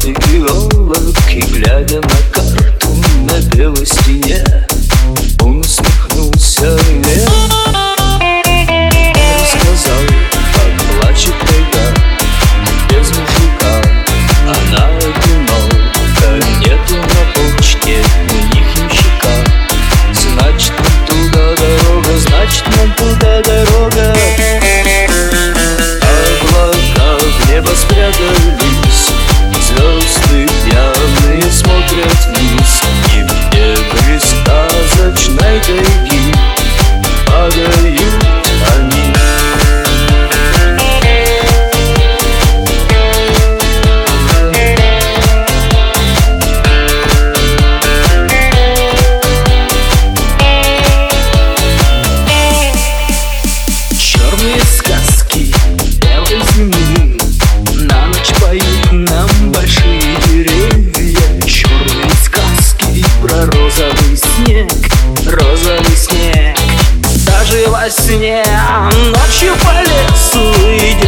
ты и глядя на карту во сне. Ночью по лесу идет